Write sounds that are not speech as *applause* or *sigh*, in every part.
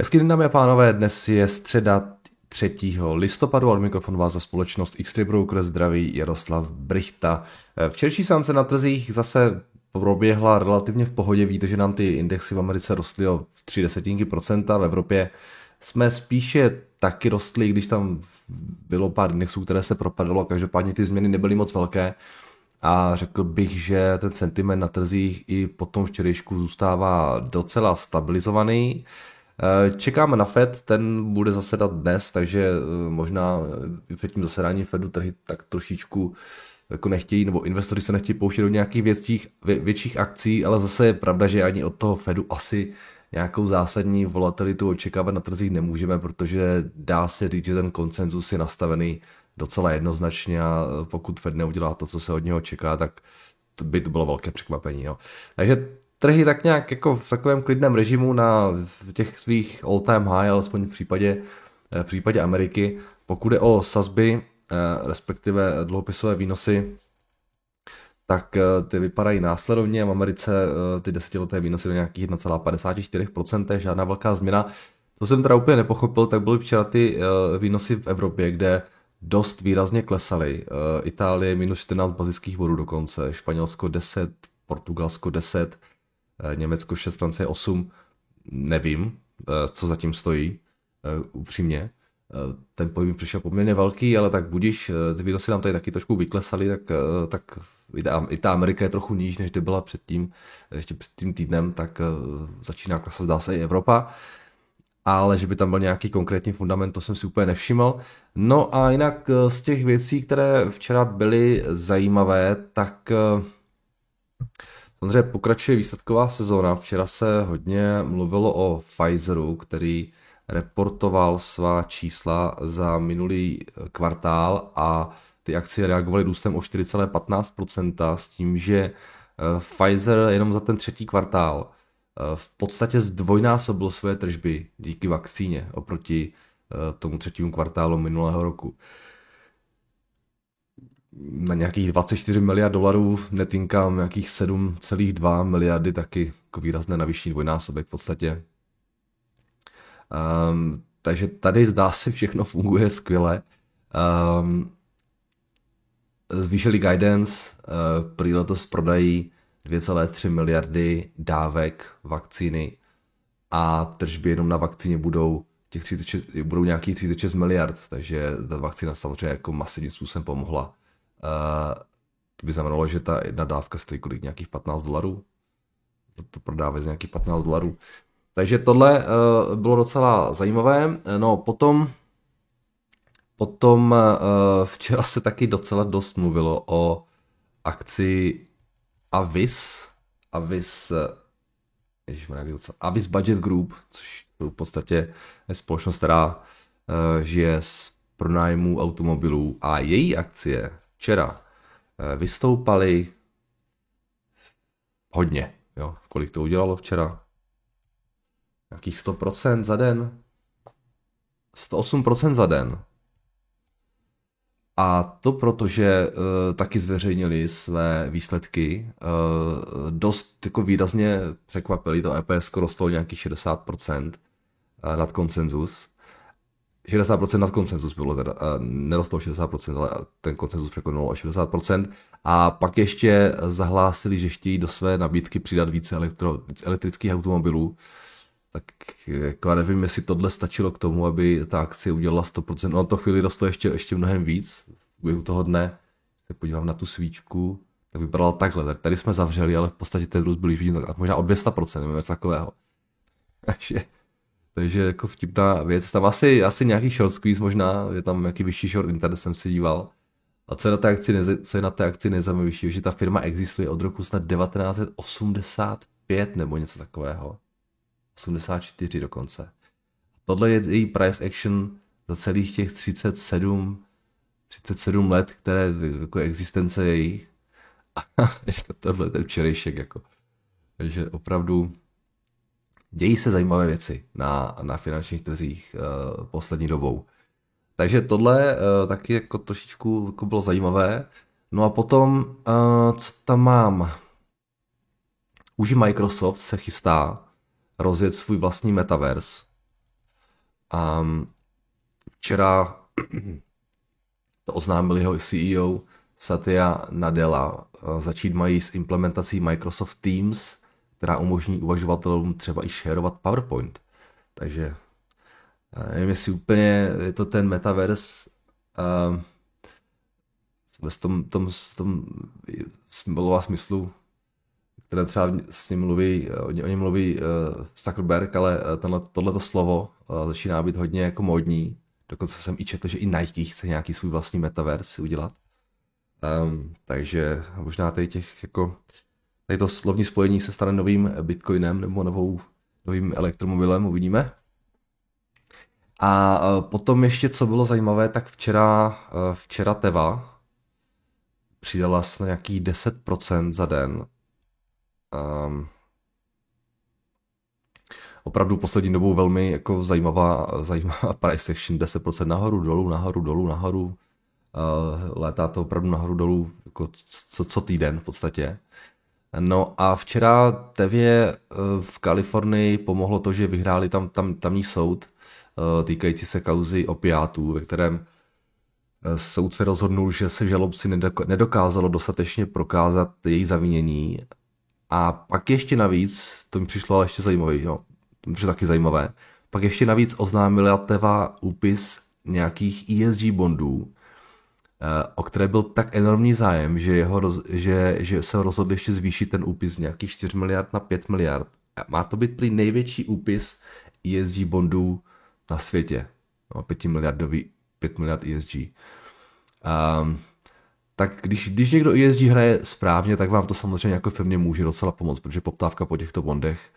Hezký den, dámy a pánové, dnes je středa 3. listopadu, od mikrofonu vás za společnost x Broker zdraví Jaroslav Brichta. Včerejší sánce na trzích zase proběhla relativně v pohodě, víte, že nám ty indexy v Americe rostly o 3 desetinky procenta, v Evropě jsme spíše taky rostli, když tam bylo pár indexů, které se propadalo, každopádně ty změny nebyly moc velké a řekl bych, že ten sentiment na trzích i po tom včerejšku zůstává docela stabilizovaný. Eh, čekáme na Fed, ten bude zasedat dnes, takže eh, možná eh, před tím zasedáním Fedu trhy tak trošičku jako nechtějí, nebo investoři se nechtějí pouštět do nějakých větších, větších akcí, ale zase je pravda, že ani od toho Fedu asi nějakou zásadní volatilitu očekávat na trzích nemůžeme, protože dá se říct, že ten koncenzus je nastavený docela jednoznačně a pokud Fed neudělá to, co se od něho čeká, tak by to bylo velké překvapení. No. Takže trhy tak nějak jako v takovém klidném režimu na těch svých all time high, alespoň v případě, eh, v případě Ameriky. Pokud je o sazby, eh, respektive dluhopisové výnosy, tak eh, ty vypadají následovně. V Americe ty desetileté výnosy do nějakých 1,54%, žádná velká změna. Co jsem teda úplně nepochopil, tak byly včera ty výnosy v Evropě, kde dost výrazně klesaly. Itálie minus 14 bazických bodů dokonce, Španělsko 10, Portugalsko 10, Eh, Německo 6, Francie 8, nevím, eh, co zatím stojí, eh, upřímně. Ten pohyb přišel poměrně velký, ale tak budíš, ty výnosy nám tady taky trošku vyklesaly, tak, tak i ta Amerika je trochu níž, než kdy byla předtím, ještě před tím týdnem, tak začíná klesat, zdá se, i Evropa. Ale že by tam byl nějaký konkrétní fundament, to jsem si úplně nevšiml. No a jinak z těch věcí, které včera byly zajímavé, tak Samozřejmě pokračuje výsledková sezóna. Včera se hodně mluvilo o Pfizeru, který reportoval svá čísla za minulý kvartál a ty akcie reagovaly růstem o 4,15% s tím, že eh, Pfizer jenom za ten třetí kvartál eh, v podstatě zdvojnásobil své tržby díky vakcíně oproti eh, tomu třetímu kvartálu minulého roku na nějakých 24 miliard dolarů, netinkám nějakých 7,2 miliardy, taky jako výrazné navýšení dvojnásobek v podstatě. Um, takže tady zdá se všechno funguje skvěle. Um, zvýšili guidance, uh, prý letos prodají 2,3 miliardy dávek vakcíny a tržby jenom na vakcíně budou těch 36, budou nějakých 36 miliard, takže ta vakcína samozřejmě jako masivním způsobem pomohla to by znamenalo, že ta jedna dávka stojí kolik nějakých 15 dolarů. To, to prodávají za nějakých 15 dolarů. Takže tohle uh, bylo docela zajímavé. No potom, potom uh, včera se taky docela dost mluvilo o akci Avis, Avis, ježišmarja, Avis Budget Group, což v podstatě je společnost, která uh, žije z pronájmu automobilů a její akcie včera eh, vystoupali hodně. Jo. Kolik to udělalo včera? Nějakých 100% za den? 108% za den. A to proto, že uh, taky zveřejnili své výsledky, uh, dost jako výrazně překvapili, to EPS rostlo nějakých 60% uh, nad konsenzus. 60% nad koncenzus bylo teda, nerostlo 60%, ale ten koncenzus překonal o 60%. A pak ještě zahlásili, že chtějí do své nabídky přidat více elektro, elektrických automobilů. Tak jako já nevím, jestli tohle stačilo k tomu, aby ta akcie udělala 100%. No to chvíli dostalo ještě, ještě mnohem víc. V toho dne se podívám na tu svíčku, tak vypadalo takhle. Tak tady jsme zavřeli, ale v podstatě ten růst byl již možná o 200%, nebo něco takového. *laughs* Takže takže jako vtipná věc. Tam asi, asi nějaký short squeeze možná, je tam nějaký vyšší short internet, jsem si díval. A co je na té akci, je na té akci nejzajímavější, že ta firma existuje od roku snad 1985 nebo něco takového. 84 dokonce. Tohle je její price action za celých těch 37, 37 let, které jako existence jejich. *laughs* A jako tohle ten včerejšek jako. Takže opravdu dějí se zajímavé věci na, na finančních trzích uh, poslední dobou. Takže tohle uh, taky jako trošičku jako bylo zajímavé. No a potom, uh, co tam mám? Už Microsoft se chystá rozjet svůj vlastní metaverse. A včera *clears throat* to oznámil jeho CEO Satya Nadella. Začít mají s implementací Microsoft Teams, která umožní uvažovatelům třeba i šerovat PowerPoint. Takže nevím, jestli úplně je to ten metaverse uh, v tom, tom, tom slova smyslu, které třeba s ním mluví, o něm mluví uh, Zuckerberg, ale tenhle, tohleto slovo uh, začíná být hodně jako módní. Dokonce jsem i četl, že i Nike chce nějaký svůj vlastní metaverse udělat. Um, takže možná tady těch jako tady to slovní spojení se stane novým bitcoinem nebo novou, novým elektromobilem, uvidíme. A e, potom ještě, co bylo zajímavé, tak včera, e, včera Teva přidala s nějakých 10% za den. Um, opravdu poslední dobou velmi jako zajímavá, zajímavá *laughs* price action, 10% nahoru, dolů, nahoru, dolů, nahoru. Uh, létá to opravdu nahoru, dolů, jako co, co týden v podstatě. No a včera Tevě v Kalifornii pomohlo to, že vyhráli tam, tam tamní soud, Eh, týkající se kauzy opiátů, ve kterém eh, soudce rozhodnul, že se žalobci nedokázalo dostatečně prokázat její zavinění. A pak ještě navíc, to mi přišlo ještě zajímavé, no, to mi přišlo taky zajímavé, pak ještě navíc oznámila Teva úpis nějakých ESG bondů, eh, o které byl tak enormní zájem, že, jeho, že, že se rozhodl ještě zvýšit ten úpis z nějakých 4 miliard na 5 miliard. Má to být prý největší úpis ESG bondů na světě. No, 5 miliardový, 5 miliard ESG. Um, tak když, když někdo ESG hraje správně, tak vám to samozřejmě jako firmě může docela pomoct, protože poptávka po těchto bondech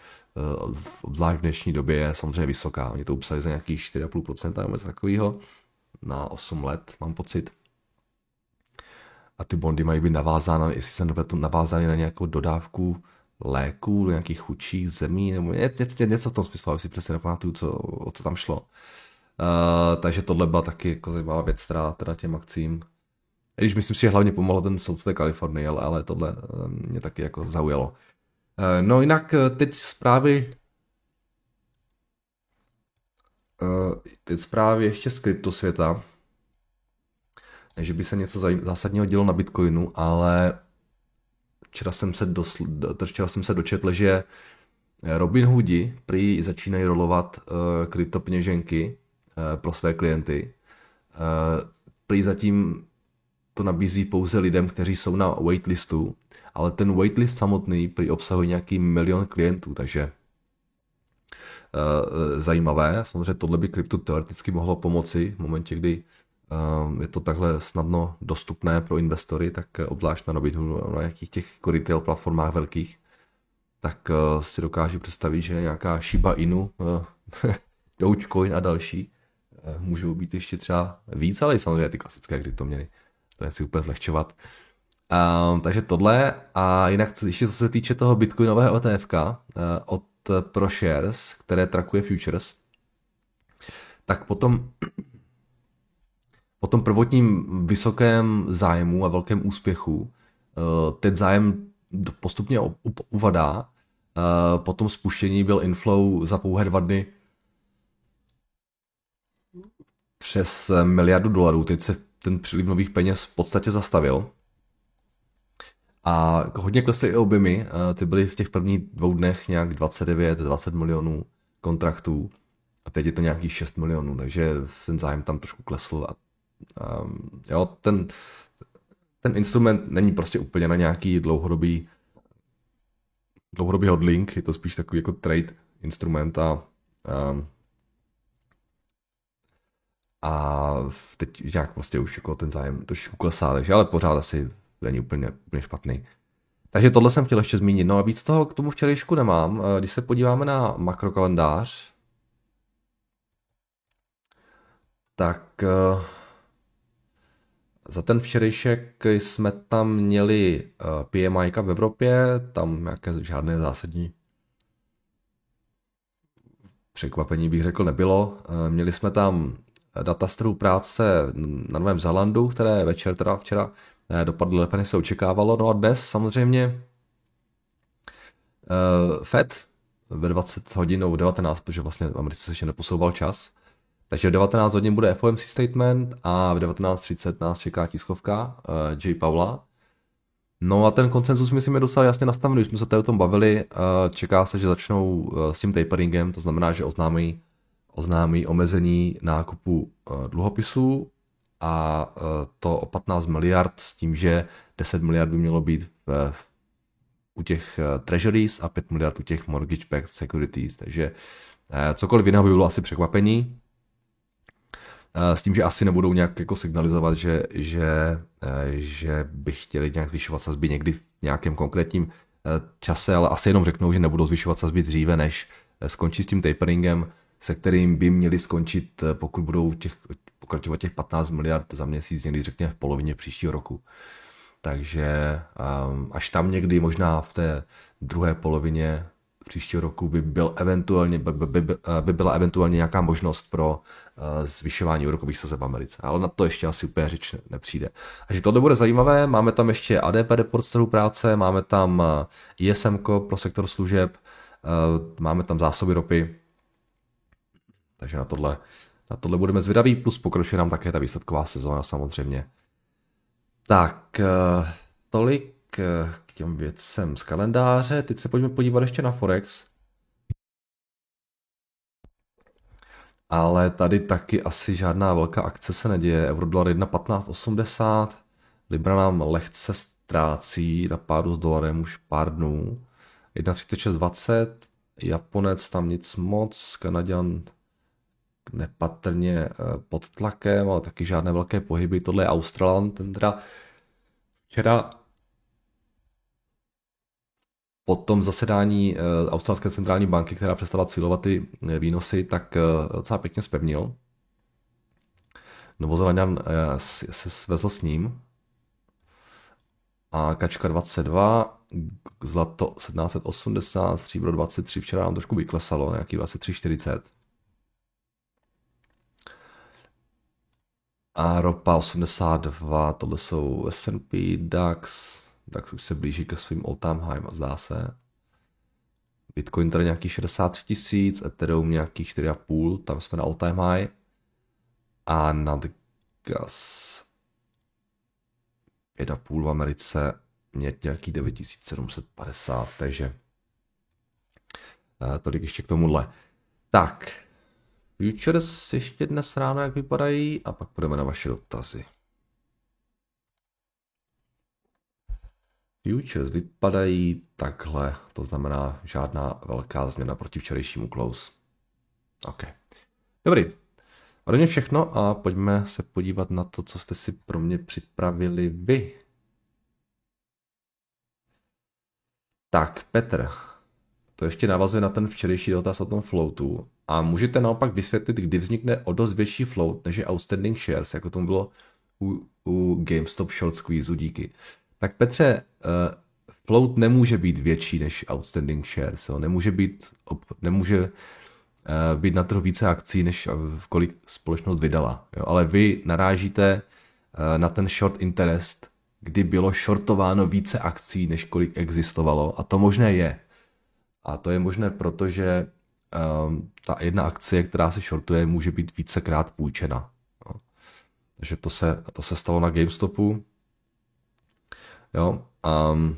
uh, v dnešní době je samozřejmě vysoká. Oni to upsali za nějakých 4,5% nebo něco takového na 8 let, mám pocit. A ty bondy mají být navázány, jestli jsem to navázány na nějakou dodávku léků do nějakých chudších zemí, nebo něco, něco v tom smyslu, si přesně nepamatuju, co, o co tam šlo. Uh, takže tohle byla taky jako zajímavá věc, která teda těm akcím, když myslím si, že hlavně pomohlo ten soud v té Kalifornii, ale, ale tohle uh, mě taky jako zaujalo. Uh, no jinak teď zprávy teď zprávy ještě z kryptosvěta, že by se něco zásadního dělo na Bitcoinu, ale včera jsem se, dosl, včera jsem se dočetl, že Robin Hoodi prý začínají rolovat uh, kryptopeněženky uh, pro své klienty. Uh, prý zatím to nabízí pouze lidem, kteří jsou na waitlistu, ale ten waitlist samotný prý obsahuje nějaký milion klientů, takže uh, zajímavé. Samozřejmě tohle by kryptu teoreticky mohlo pomoci v momentě, kdy je to takhle snadno dostupné pro investory, tak obzvlášť na Robinhood, na nějakých těch retail platformách velkých, tak eh, si dokážu představit, že nějaká Shiba Inu, eh, *laughs* Dogecoin a další eh, můžou být ještě třeba víc, ale i samozřejmě ty klasické kryptoměny. To nechci úplně zlehčovat. Um, takže tohle a jinak ještě co se týče toho bitcoinového ETF uh, od ProShares, které trakuje futures, tak potom po tom prvotním vysokém zájmu a velkém úspěchu eh, ten zájem postupně uvadá. Eh, po tom spuštění byl inflow za pouhé dva dny přes miliardu dolarů. Teď se ten příliv nových peněz v podstatě zastavil. A hodně klesly i objemy, eh, ty byly v těch prvních dvou dnech nějak 29-20 milionů kontraktů a teď je to nějakých 6 milionů, takže ten zájem tam trošku klesl a Um, jo, ten, ten instrument není prostě úplně na nějaký dlouhodobý dlouhodobý hodlink, je to spíš takový jako trade instrument a um, a teď nějak prostě už jako ten zájem trošku klesá, takže ale pořád asi není úplně, úplně špatný. Takže tohle jsem chtěl ještě zmínit. No a víc toho k tomu včerejšku nemám. Když se podíváme na makrokalendář, tak uh, za ten včerejšek jsme tam měli eh, PMI v Evropě, tam nějaké žádné zásadní překvapení bych řekl nebylo. Eh, měli jsme tam data z trhu práce na Novém Zélandu, které večer, teda včera, eh, dopadly lépe, než se očekávalo. No a dnes samozřejmě Fed ve 20 hodin nebo 19, protože vlastně v Americe se ještě neposouval čas, Takže v 19 hodin bude FOMC statement a v 19.30 nás čeká tiskovka uh, J. Paula. No a ten koncenzus myslím je docela jasně nastavený, už jsme se tady o tom bavili, uh, čeká se, že začnou uh, s tím taperingem, to znamená, že oznámí, oznámí omezení nákupu uh, dluhopisů a uh, to o 15 miliard s tím, že 10 miliard by mělo být v, u těch uh, treasuries a 5 miliard u těch mortgage-backed securities, takže uh, cokoliv jiného by bylo asi překvapení. Eh, s tím, že asi nebudou nějak jako signalizovat, že, že, eh, že by chtěli nějak zvyšovat sazby někdy v nějakém konkrétním eh, čase, ale asi jenom řeknou, že nebudou zvyšovat sazby dříve, než skončí s tím taperingem, se kterým by měli skončit, pokud budou těch, pokračovat těch 15 miliard za měsíc, někdy řekněme v polovině příštího roku. Takže um, až tam někdy možná v té druhé polovině příštího roku by, byl eventuálně, by, by, by, by byla eventuálně nějaká možnost pro uh, zvyšování úrokových sazeb v Americe. Ale na to ještě asi úplně řeč nepřijde. Takže tohle bude zajímavé. Máme tam ještě ADP report z trhu práce, máme tam uh, ISM pro sektor služeb, máme tam zásoby ropy. Takže na tohle, na tohle budeme zvědaví, plus pokračuje nám také ta výsledková sezóna samozřejmě. Tak, tolik k těm věcem z kalendáře. Teď se pojďme podívat ještě na Forex. Ale tady taky asi žádná velká akce se neděje. Eurodolar 1.1580, Libra nám lehce ztrácí na pádu s dolarem už pár dnů. 1.3620, Japonec tam nic moc, Kanaděn nepatrně eh, pod tlakem, ale taky žádné velké pohyby. Tohle je Australan, ten teda včera po tom zasedání eh, Australské centrální banky, která přestala cílovat ty eh, výnosy, tak eh, docela pěkně spevnil. Novozelandian se svezl s ním. A kačka 22, zlato 1780, stříbro 23, včera nám trošku vyklesalo, nějaký 23,40. A ropa 82, tohle jsou S&P, DAX, tak už se blíží ke svým all-time high, zdá se. Bitcoin tady nějaký 63 tisíc, Ethereum nějaký 4,5, tam jsme na all-time high. A nad gas 5,5 v Americe mě nějaký 9750, takže uh, tolik ještě k tomuhle. Tak, futures ještě dnes ráno, jak vypadají, a pak půjdeme na vaše dotazy. Futures vypadají takhle, to znamená žádná velká změna proti včerejšímu close. OK. Dobrý. Ode mě všechno a pojďme se podívat na to, co jste si pro mě připravili vy. Tak, Petr, to ještě navazuje na ten včerejší dotaz o tom floatu. A můžete naopak vysvětlit, kdy vznikne o dost větší float, než je outstanding shares, jako to bylo u, u GameStop short squeeze, díky. Tak Petře, uh, float nemůže být větší než outstanding shares. Jo? Nemůže být, nemůže uh, být na trhu více akcí, než v kolik společnost vydala. Jo? Ale vy narážíte na ten short interest, kdy bylo shortováno více akcí, než kolik existovalo. A to možné je. A to je možné, protože um, ta jedna akcie, která se shortuje, může být vícekrát půjčena. Takže to se, to se stalo na GameStopu, Jo, um,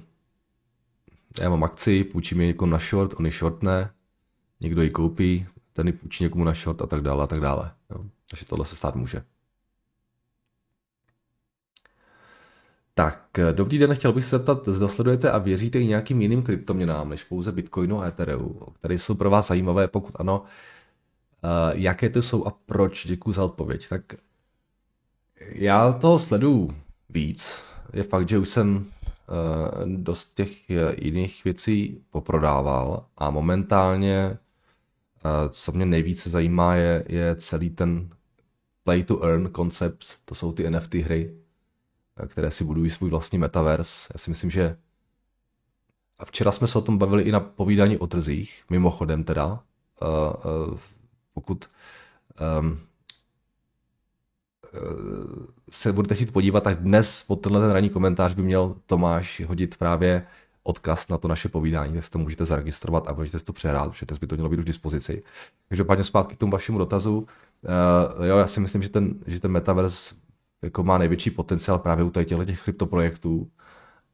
já mám akci, půjčím ji někomu na short, on ji shortne, někdo ji koupí, ten ji půjčí někomu na short a tak dále a tak dále. Jo. Takže tohle se stát může. Tak, dobrý den, chtěl bych se zeptat, zda sledujete a věříte i nějakým jiným kryptoměnám než pouze Bitcoinu a Ethereum, které jsou pro vás zajímavé, pokud ano, uh, jaké to jsou a proč? Děkuji za odpověď. Tak já toho sleduju víc, je fakt, že už jsem eh, dost těch eh, jiných věcí poprodával a momentálně, eh, co mě nejvíce zajímá, je, je celý ten play to earn koncept, to jsou ty NFT hry, které si budují svůj vlastní metaverse. Já si myslím, že a včera jsme se o tom bavili i na povídání o trzích, mimochodem teda, pokud um, se budete chtít podívat, tak dnes pod tenhle ten ranní komentář by měl Tomáš hodit právě odkaz na to naše povídání, kde si to můžete zaregistrovat a můžete si to přehrát, protože dnes by to mělo být už k dispozici. Každopádně zpátky k tomu vašemu dotazu. Uh, jo, já si myslím, že ten, že ten metaverse jako má největší potenciál právě u těch, těch kryptoprojektů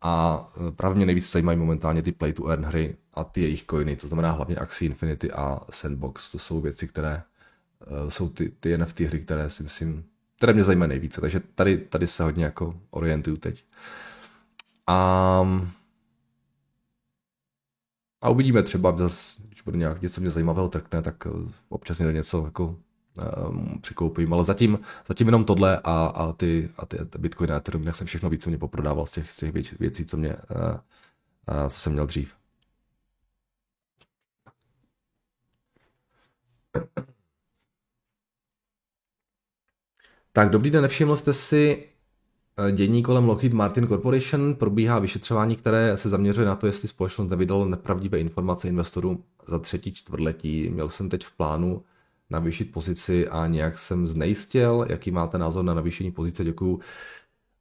a eh, právě mě nejvíc zajímají momentálně ty play to earn hry a ty jejich coiny, to znamená hlavně Axie Infinity a Sandbox. To jsou věci, které uh, jsou ty, ty NFT hry, které si myslím, které mě zajímají nejvíce, takže tady, tady se hodně jako orientuju teď. A, a uvidíme třeba, když bude nějak něco mě zajímavého trkne, tak eh, občas někde něco jako um, přikoupím, ale zatím, zatím jenom tohle a, a ty, a ty, Bitcoin a Ethereum, jsem všechno víc, co mě poprodával z těch, z těch věcí, co, mě, uh, uh, co jsem měl dřív. Tak dobrý den, nevšiml jste si eh, dění kolem Lockheed Martin Corporation. Probíhá vyšetřování, které se zaměřuje na to, jestli společnost nevydala nepravdivé informace investorům za třetí čtvrtletí. Měl jsem teď v plánu navýšit pozici a nějak jsem znejistil. Jaký máte názor na navýšení pozice? Děkuju.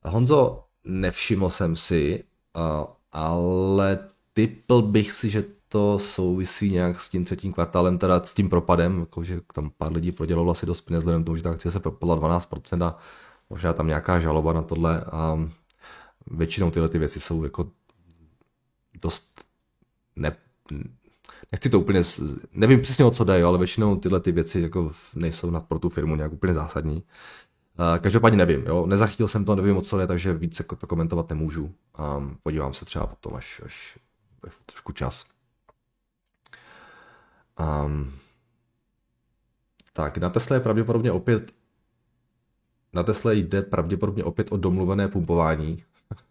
Honzo, nevšiml jsem si, eh, ale typl bych si, že to souvisí nějak s tím třetím kvartálem, teda s tím propadem, jako že tam pár lidí prodělalo asi dost peněz, vzhledem tomu, že ta akcie se propadla 12% a možná tam nějaká žaloba na tohle a většinou tyhle ty věci jsou jako dost ne, nechci to úplně, nevím přesně o co dají, ale většinou tyhle ty věci jako nejsou nad pro tu firmu nějak úplně zásadní. Každopádně nevím, jo, nezachytil jsem to, nevím o co je, takže víc jako to komentovat nemůžu. podívám se třeba potom, až, až trošku čas. Um, tak, na Tesla je pravděpodobně opět na Tesla jde pravděpodobně opět o domluvené pumpování. *laughs*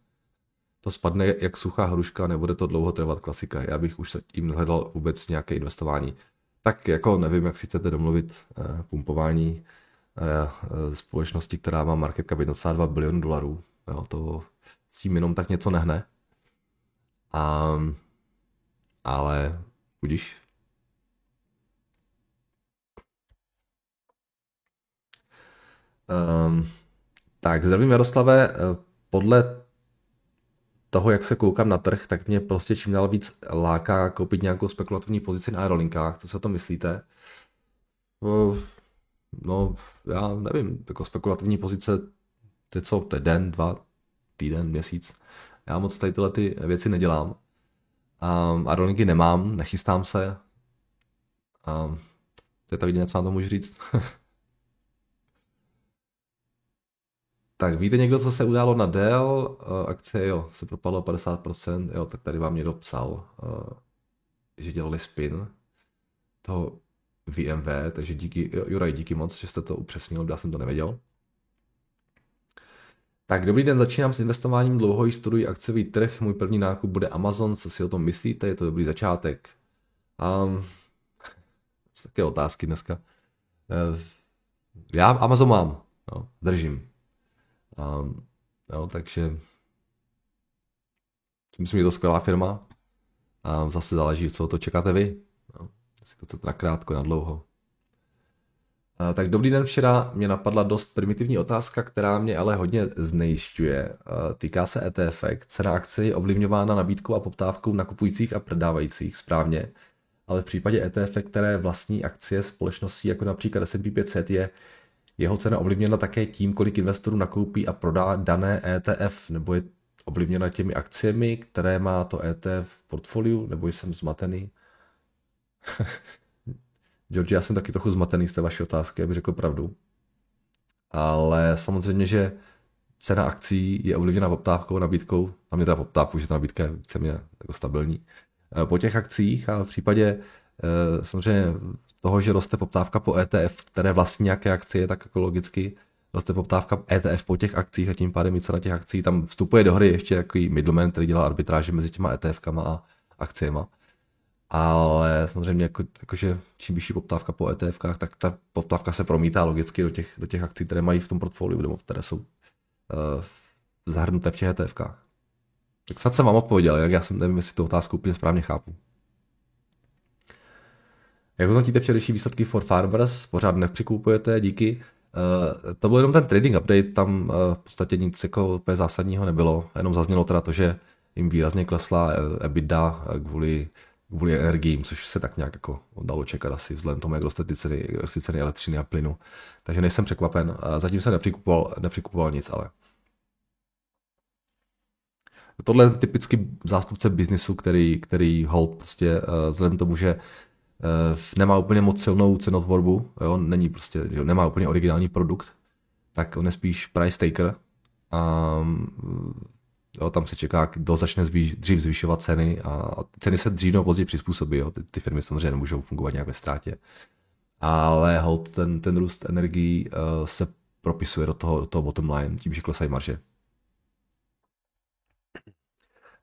To spadne jak suchá hruška, nebude to dlouho trvat klasika. Já bych už tím hledal vůbec nějaké investování. Tak jako nevím, jak si chcete domluvit eh, pumpování eh, společnosti, která má market cap 1,2 bilionu dolarů. Jo, to s tím jenom tak něco nehne. Um, ale budíš, Um, tak, zdravím Jaroslave. Eh, podle toho, jak se koukám na trh, tak mě prostě čím dál víc láká koupit nějakou spekulativní pozici na aerolinkách. Co si o tom myslíte? No, no, já nevím, jako spekulativní pozice, to je co, to den, dva, týden, měsíc. Já moc tady tyhle ty věci nedělám. Um, aerolinky nemám, nechystám se. Um, to je tak něco na to můžu říct. *laughs* Tak víte někdo, co se událo na Dell? Uh, akcie, jo, se propadlo 50%, jo, tak tady vám někdo psal, uh, že dělali spin toho VMV, takže díky, Juraj, díky moc, že jste to upřesnil, já jsem to nevěděl. Tak dobrý den, začínám s investováním dlouho, studuji akciový trh, můj první nákup bude Amazon, co si o tom myslíte, je to dobrý začátek. *laughs* Um, také otázky dneska. Uh, já Amazon mám, no, držím. Um, jo, takže myslím, že je to skvělá firma. A zase záleží, co to čekáte vy. Jo, jestli to chcete na krátko, na dlouho. A, tak dobrý den, včera mě napadla dost primitivní otázka, která mě ale hodně znejišťuje. A, týká se ETF. Cena akcie je ovlivňována nabídkou a poptávkou nakupujících a prodávajících správně, ale v případě ETF, které vlastní akcie společností jako například S&P 500 je jeho cena ovlivněna také tím, kolik investorů nakoupí a prodá dané ETF, nebo je ovlivněna těmi akciemi, které má to ETF v portfoliu, nebo jsem zmatený? *laughs* George, já jsem taky trochu zmatený z té vaší otázky, aby řekl pravdu. Ale samozřejmě, že cena akcí je ovlivněna poptávkou, nabídkou. Tam je teda poptávku, že ta nabídka je víceméně jako stabilní. Eh, po těch akcích a v případě eh, samozřejmě toho, že roste poptávka po ETF, které vlastní nějaké akcie, tak jako logicky roste poptávka ETF po těch akcích a tím pádem i cena těch akcí. Tam vstupuje do hry ještě jaký middleman, který dělá arbitráže mezi těma ETFkama a akciema. Ale samozřejmě, jako, jakože čím vyšší poptávka po ETFkách, tak ta poptávka se promítá logicky do těch, do těch akcí, které mají v tom portfoliu, nebo které jsou uh, zahrnuté v těch ETFkách. Tak snad jsem vám odpověděl, jak já jsem nevím, jestli tu otázku úplně správně chápu. Jak hodnotíte včerejší výsledky for Farmers? Pořád nepřikupujete, díky. Uh, to byl jenom ten trading update, tam uh, v podstatě nic jako úplně zásadního nebylo, jenom zaznělo teda to, že jim výrazně klesla EBITDA kvůli, kvůli energiím, což se tak nějak jako dalo čekat asi vzhledem tomu, jak rostly ty ceny, rostly ceny elektřiny a plynu. Takže nejsem překvapen. Zatím jsem nepřikupoval, nepřikupoval nic, ale tohle je typicky zástupce biznisu, který, který hold prostě vzhledem tomu, že nemá úplně moc silnou cenotvorbu, jo, není prostě, jo, nemá úplně originální produkt, tak on je spíš price taker a jo, tam se čeká, kdo začne zvýš, dřív zvyšovat ceny a ceny se dřív nebo později přizpůsobí, jo. Ty, ty firmy samozřejmě nemůžou fungovat nějak ve ztrátě. Ale hold, ten, ten růst energií uh, se propisuje do toho, do toho bottom line, tím, že klesají marže.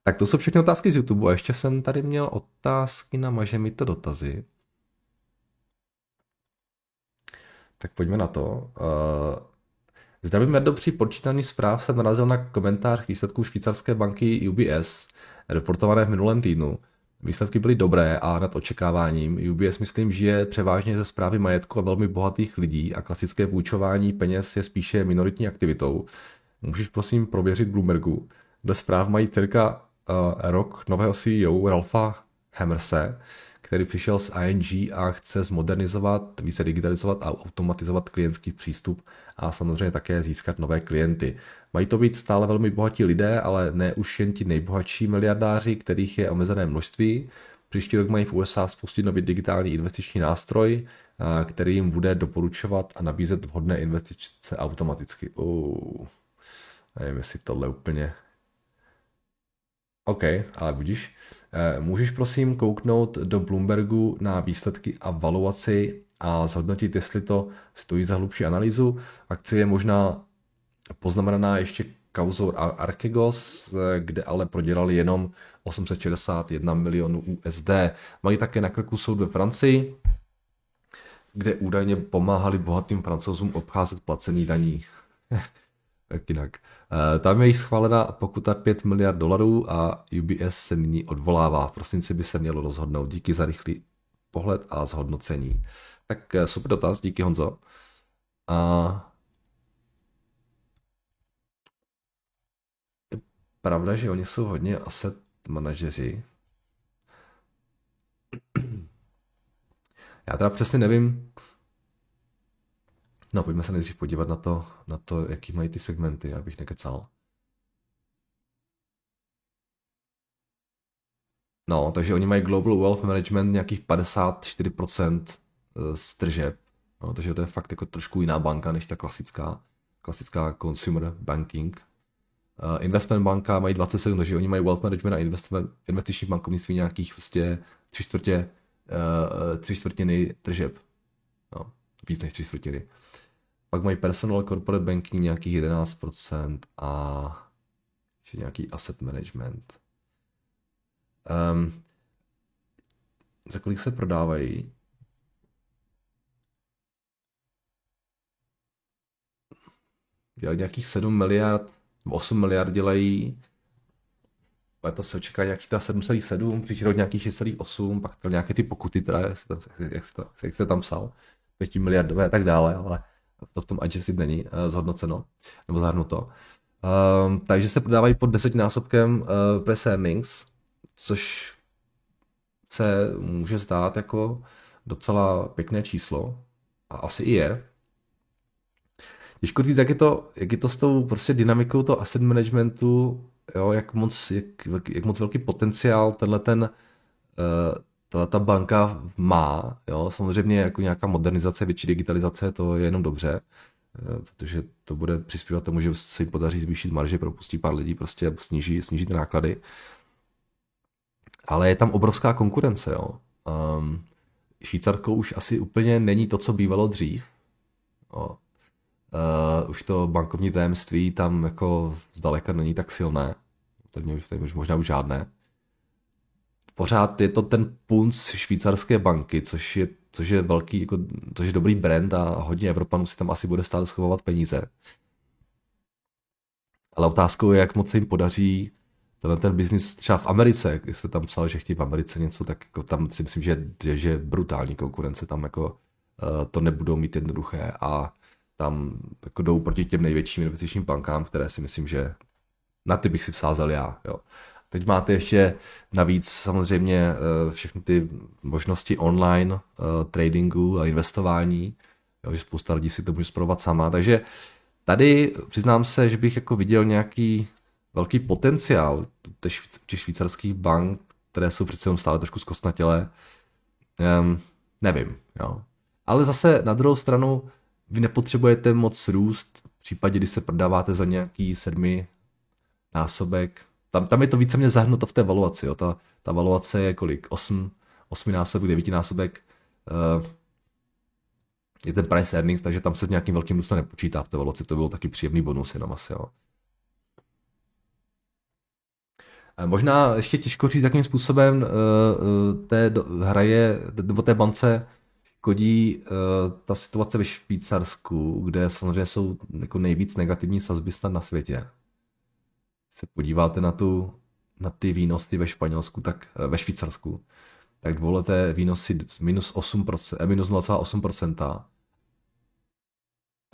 Tak to jsou všechny otázky z YouTube a ještě jsem tady měl otázky na maže mi to dotazy. Tak pojďme na to. Uh, Zdravím do při počítání zpráv jsem narazil na komentář výsledků švýcarské banky UBS, reportované v minulém týdnu. Výsledky byly dobré a nad očekáváním. UBS myslím žije převážně ze zprávy majetku a velmi bohatých lidí a klasické půjčování peněz je spíše minoritní aktivitou. Můžeš prosím prověřit Bloombergu, kde zpráv mají cirka rok nového CEO Ralfa Hammerse, který přišel z ING a chce zmodernizovat, více digitalizovat a automatizovat klientský přístup a samozřejmě také získat nové klienty. Mají to být stále velmi bohatí lidé, ale ne už jen ti nejbohatší miliardáři, kterých je omezené množství. Příští rok mají v USA spustit nový digitální investiční nástroj, který jim bude doporučovat a nabízet vhodné investice automaticky. Uh, nevím, jestli tohle úplně OK, ale budíš. Eh, můžeš prosím kouknout do Bloombergu na výsledky a valuaci a zhodnotit, jestli to stojí za hlubší analýzu. Akcie je možná poznamenaná ještě kauzou Arkegos, eh, kde ale prodělali jenom 861 milionů USD. Mají také na krku soud ve Francii, kde údajně pomáhali bohatým francouzům obcházet placený daní. *laughs* tak jinak. Eh, tam je schválena pokuta 5 miliard dolarů a UBS se nyní odvolává. V prosinci by se mělo rozhodnout. Díky za rychlý pohled a zhodnocení. Tak eh, super dotaz, díky Honzo. A je pravda, že oni jsou hodně asset manažeři. Já teda přesně nevím, No, pojďme se nejdřív podívat na to, na to, jaký mají ty segmenty, abych nekecal. No, takže oni mají Global Wealth Management nějakých 54% eh, z tržeb. No, takže to je fakt jako trošku jiná banka než ta klasická, klasická consumer banking. Uh, investment banka mají 27, takže oni mají wealth management a investment, investiční bankovnictví nějakých vlastně tři čtvrtě, uh, tři čtvrtiny tržeb. No, víc než tři čtvrtiny. Pak mají personal corporate banking nějakých 11% a ještě nějaký asset management. Um, za kolik se prodávají? Dělají nějakých 7 miliard, 8 miliard dělají, to se očeká nějaký ta 7,7, příští rok nějaký 6,8, pak nějaké ty pokuty, teda, jak jste, jak jste, jak jste tam psal, 5 miliardové a tak dále, ale to v tom adjusted není uh, zhodnoceno nebo zahrnuto. Um, takže se prodávají pod desetinásobkem uh, press earnings, což se může zdát jako docela pěkné číslo a asi i je. Těžko říct, jak je to, jak je to s tou prostě dynamikou toho asset managementu, jo, jak, moc, jak, jak moc velký potenciál tenhle ten uh, ta, ta banka má, jo, samozřejmě jako nějaká modernizace, větší digitalizace, to je jenom dobře, eh, protože to bude přispívat tomu, že se jim podaří zvýšit marže, propustí pár lidí, prostě sníží, sníží ty náklady. Ale je tam obrovská konkurence, jo. Um, Švýcarsko už asi úplně není to, co bývalo dřív. Jo. Uh, už to bankovní tajemství tam jako zdaleka není tak silné. Teď už možná už žádné pořád je to ten punc švýcarské banky, což je, což je velký, jako, což je dobrý brand a hodně Evropanů si tam asi bude stále schovávat peníze. Ale otázkou je, jak moc se jim podaří tenhle ten biznis třeba v Americe, jak jste tam psal, že chtějí v Americe něco, tak jako tam si myslím, že je, že brutální konkurence, tam jako uh, to nebudou mít jednoduché a tam jako jdou proti těm největším investičním bankám, které si myslím, že na ty bych si vsázel já. Jo. Teď máte ještě navíc samozřejmě všechny ty možnosti online tradingu a investování, jo, že spousta lidí si to může zprovat sama, takže tady přiznám se, že bych jako viděl nějaký velký potenciál těch švýcarských bank, které jsou přece jenom stále trošku zkostnatělé. Um, nevím, jo. Ale zase na druhou stranu vy nepotřebujete moc růst v případě, kdy se prodáváte za nějaký sedmi násobek. Tam, tam je to víceméně zahnuto v té valuaci. Jo. Ta, ta valuace je kolik? Osm, osmi násobek, devíti násobek. Uh, je ten price earnings, takže tam se s nějakým velkým růstem nepočítá v té valuaci. To byl taky příjemný bonus jenom asi. Jo. Možná ještě těžko říct, jakým způsobem uh, té hraje, nebo té bance škodí ta situace ve Švýcarsku, kde samozřejmě jsou jako nejvíc negativní sazby snad na světě. Se podíváte na, tu, na ty výnosy ve Španělsku, tak uh, ve Švýcarsku, tak dvouleté výnosy minus 8%, minus 0,8%.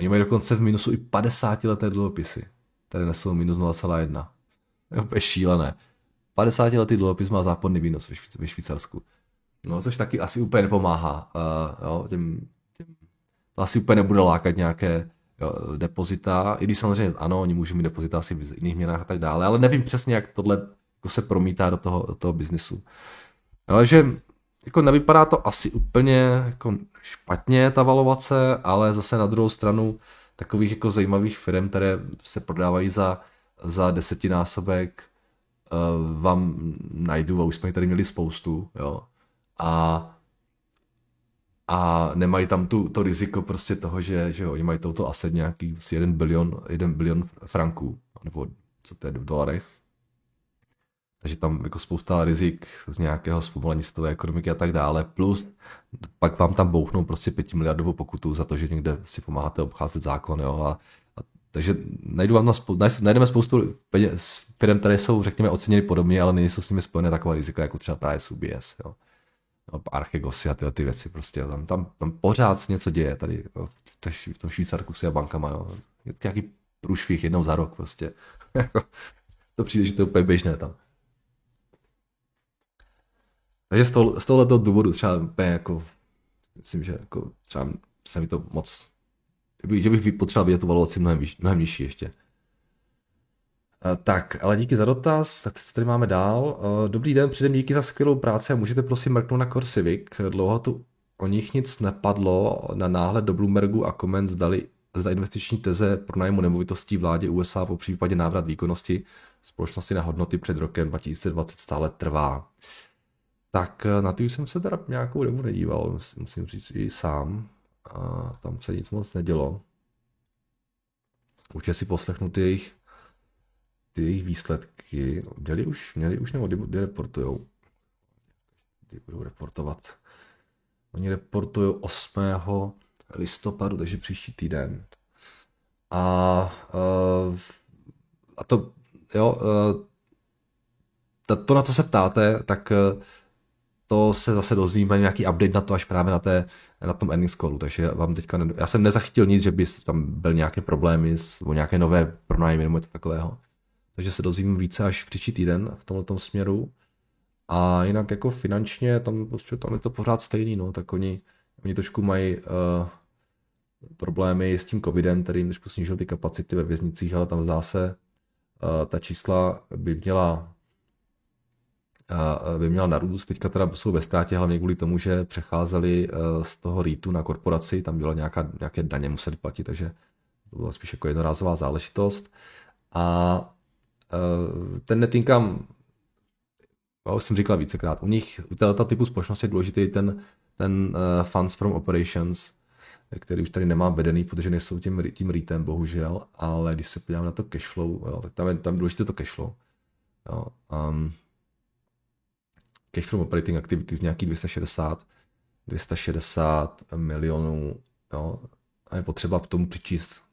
Oni mají dokonce v minusu i 50 leté dluhopisy, které nesou minus 0,1. Je úplně šílené. 50 letý dluhopis má záporný výnos ve, Švýcarsku. No, což taky asi úplně nepomáhá. Uh, jo, těm, těm, to asi úplně nebude lákat nějaké depozita, i když samozřejmě ano, oni můžou mít depozita asi v jiných měnách a tak dále, ale nevím přesně, jak tohle jako se promítá do toho, do toho biznisu. No, že jako nevypadá to asi úplně jako špatně ta valovace, ale zase na druhou stranu takových jako zajímavých firm, které se prodávají za, za desetinásobek uh, vám najdu a už jsme tady měli spoustu, jo. A a nemají tam tu, to riziko prostě toho, že, že jo, oni mají toto asi nějaký asi jeden bilion, jeden bilion franků, nebo co to je v dolarech. Takže tam jako spousta rizik z nějakého zpomalení světové ekonomiky a tak dále, plus pak vám tam bouchnou prostě pěti miliardovou pokutu za to, že někde si pomáháte obcházet zákon, jo, a takže najdu vám spou- najdeme spoustu peněz, firm, které jsou, řekněme, oceněny podobně, ale nejsou s nimi spojené taková rizika, jako třeba právě UBS. Jo. No, Archegosy a tyhle ty věci prostě. Tam, tam, tam pořád se něco děje tady v tom Švýcarku s bankama. Jo. Je to nějaký průšvih jednou za rok prostě. *laughs* to přijde, že to je úplně běžné tam. Takže z, toho, z tohoto důvodu třeba úplně jako, myslím, že jako třeba se mi to moc že bych potřeboval vidět tu valuaci mnohem, mnohem nižší ještě. Eh, tak, ale díky za dotaz, tak se tady máme dál. Eh, dobrý den, předem díky za skvělou práci a můžete prosím mrknout na Core Civic. Dlouho tu o nich nic nepadlo, na náhled do Bloombergu a koment zdali za investiční teze pro nájmu nemovitostí vládě USA po případě návrat výkonnosti společnosti na hodnoty před rokem 2020 stále trvá. Tak eh, na ty jsem se teda nějakou dobu nedíval, musím říct i sám a tam se nic moc nedělo. Určitě si poslechnu ty jejich, ty jejich výsledky. Měli už, měli už nebo reportujou? Kdy budou reportovat? Oni reportují 8. listopadu, takže příští týden. A, a to, jo, to, na co se ptáte, tak to se zase dozvíme nějaký update na to až právě na, té, na tom earnings callu, takže vám teďka, ne, já jsem nezachytil nic, že by tam byl nějaké problémy nebo nějaké nové pronájmy nebo něco takového. Takže se dozvíme více až příští týden v tomto směru. A jinak jako finančně, tam, prostě, tam je to pořád stejný, no, tak oni, oni trošku mají uh, problémy s tím covidem, který jim trošku snížil ty kapacity ve věznicích, ale tam zdá se, uh, ta čísla by měla by měla narůst. Teďka teda jsou ve ztrátě hlavně kvůli tomu, že přecházeli eh, z toho REITu na korporaci, tam byla nějaká, nějaké daně museli platit, takže to byla spíš jako jednorázová záležitost. A eh, ten net income, jsem říkal vícekrát, u nich, u této typu společnosti je důležitý ten, ten uh, funds from operations, který už tady nemá vedený, protože nejsou tím, tím REITem, bohužel, ale když se podíváme na to cash flow, jo, tak tam je, tam je důležité to cash flow. Jo, um, cash from operating activities nějaký 260, 260 milionů, jo, a je potřeba k tomu přičíst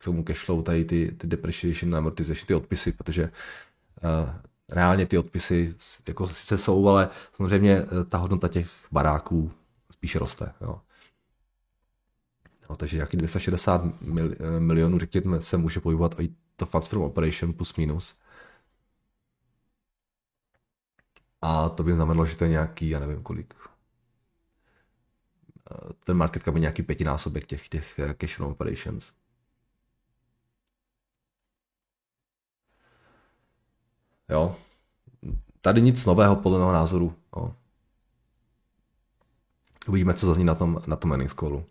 k tomu cashflow tady ty, ty depreciation, amortization, ty odpisy, protože uh, reálně ty odpisy jako sice jsou, ale samozřejmě uh, ta hodnota těch baráků spíše roste. Jo. Jo, takže nějaký 260 mil, eh, milionů, řekněme, se může pohybovat i to funds from operation plus minus. A to by znamenalo, že to je nějaký, já nevím kolik, ten market cap je nějaký pětinásobek těch, těch eh, cash flow operations. Jo. Tady nic nového podle mého názoru. Jo. Uvidíme, co zazní na tom, na tom earnings callu.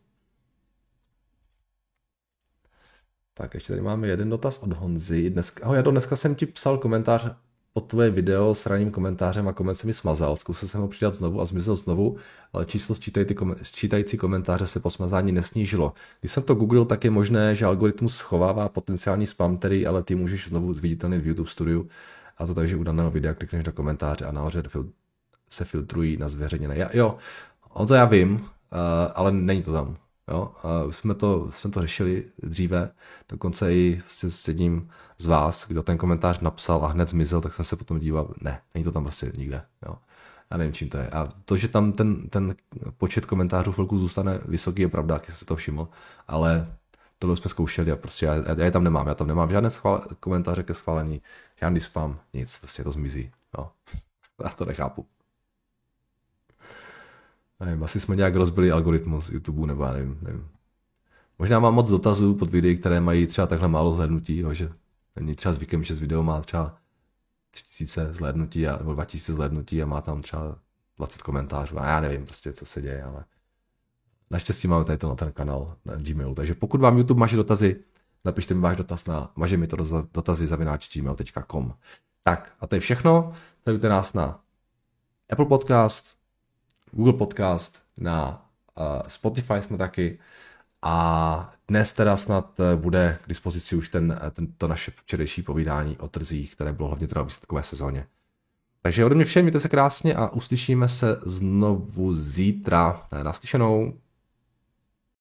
Tak ještě tady máme jeden dotaz od Honzy. Dneska, ahoj, do dneska jsem ti psal komentář pod tvoje video s ranním komentářem a koment se mi smazal. Zkusil jsem ho přidat znovu a zmizel znovu, ale číslo sčítající komentáře se po smazání nesnížilo. Když jsem to googlil, tak je možné, že algoritmus schovává potenciální spam, který ale ty můžeš znovu zviditelnit v YouTube studiu. A to takže u daného videa klikneš na komentáře a nahoře se filtrují na zveřejněné. Já, jo, on to já vím, uh, ale není to tam. Jo? A jsme, to, jsme to řešili dříve, dokonce i s, s jedním z vás, kdo ten komentář napsal a hned zmizel, tak jsem se potom díval, ne, není to tam prostě nikde. Jo? Já nevím, čím to je. A to, že tam ten, ten počet komentářů chvilku zůstane vysoký, je pravda, jak jsem to všiml, ale tohle jsme zkoušeli a prostě já, já, je tam nemám. Já tam nemám žádné schvál, komentáře ke schválení, žádný spam, nic, prostě to zmizí. Jo. *laughs* Já to nechápu. Nevím, asi jsme nějak rozbili algoritmus YouTube, nebo já nevím, nevím. Možná mám moc dotazů pod videí, které mají třeba takhle málo zhlédnutí, jo, že není třeba zvykem, že z video má třeba 3000 zhlédnutí a, nebo 2000 zhlédnutí a má tam třeba 20 komentářů a já nevím prostě, co se děje, ale naštěstí máme tady na ten kanál na Gmailu. Takže pokud vám YouTube máš dotazy, napište mi váš dotaz na maže mi to dotazy zavináč gmail.com. Tak a to je všechno. Sledujte nás na Apple Podcast, Google Podcast, na uh, Spotify jsme taky a dnes teda snad eh, bude k dispozici už ten, eh, ten, to naše včerejší povídání o trzích, které bylo hlavně teda v výsledkové sezóně. Takže ode mě všem, mějte se krásně a uslyšíme se znovu zítra. Naslyšenou.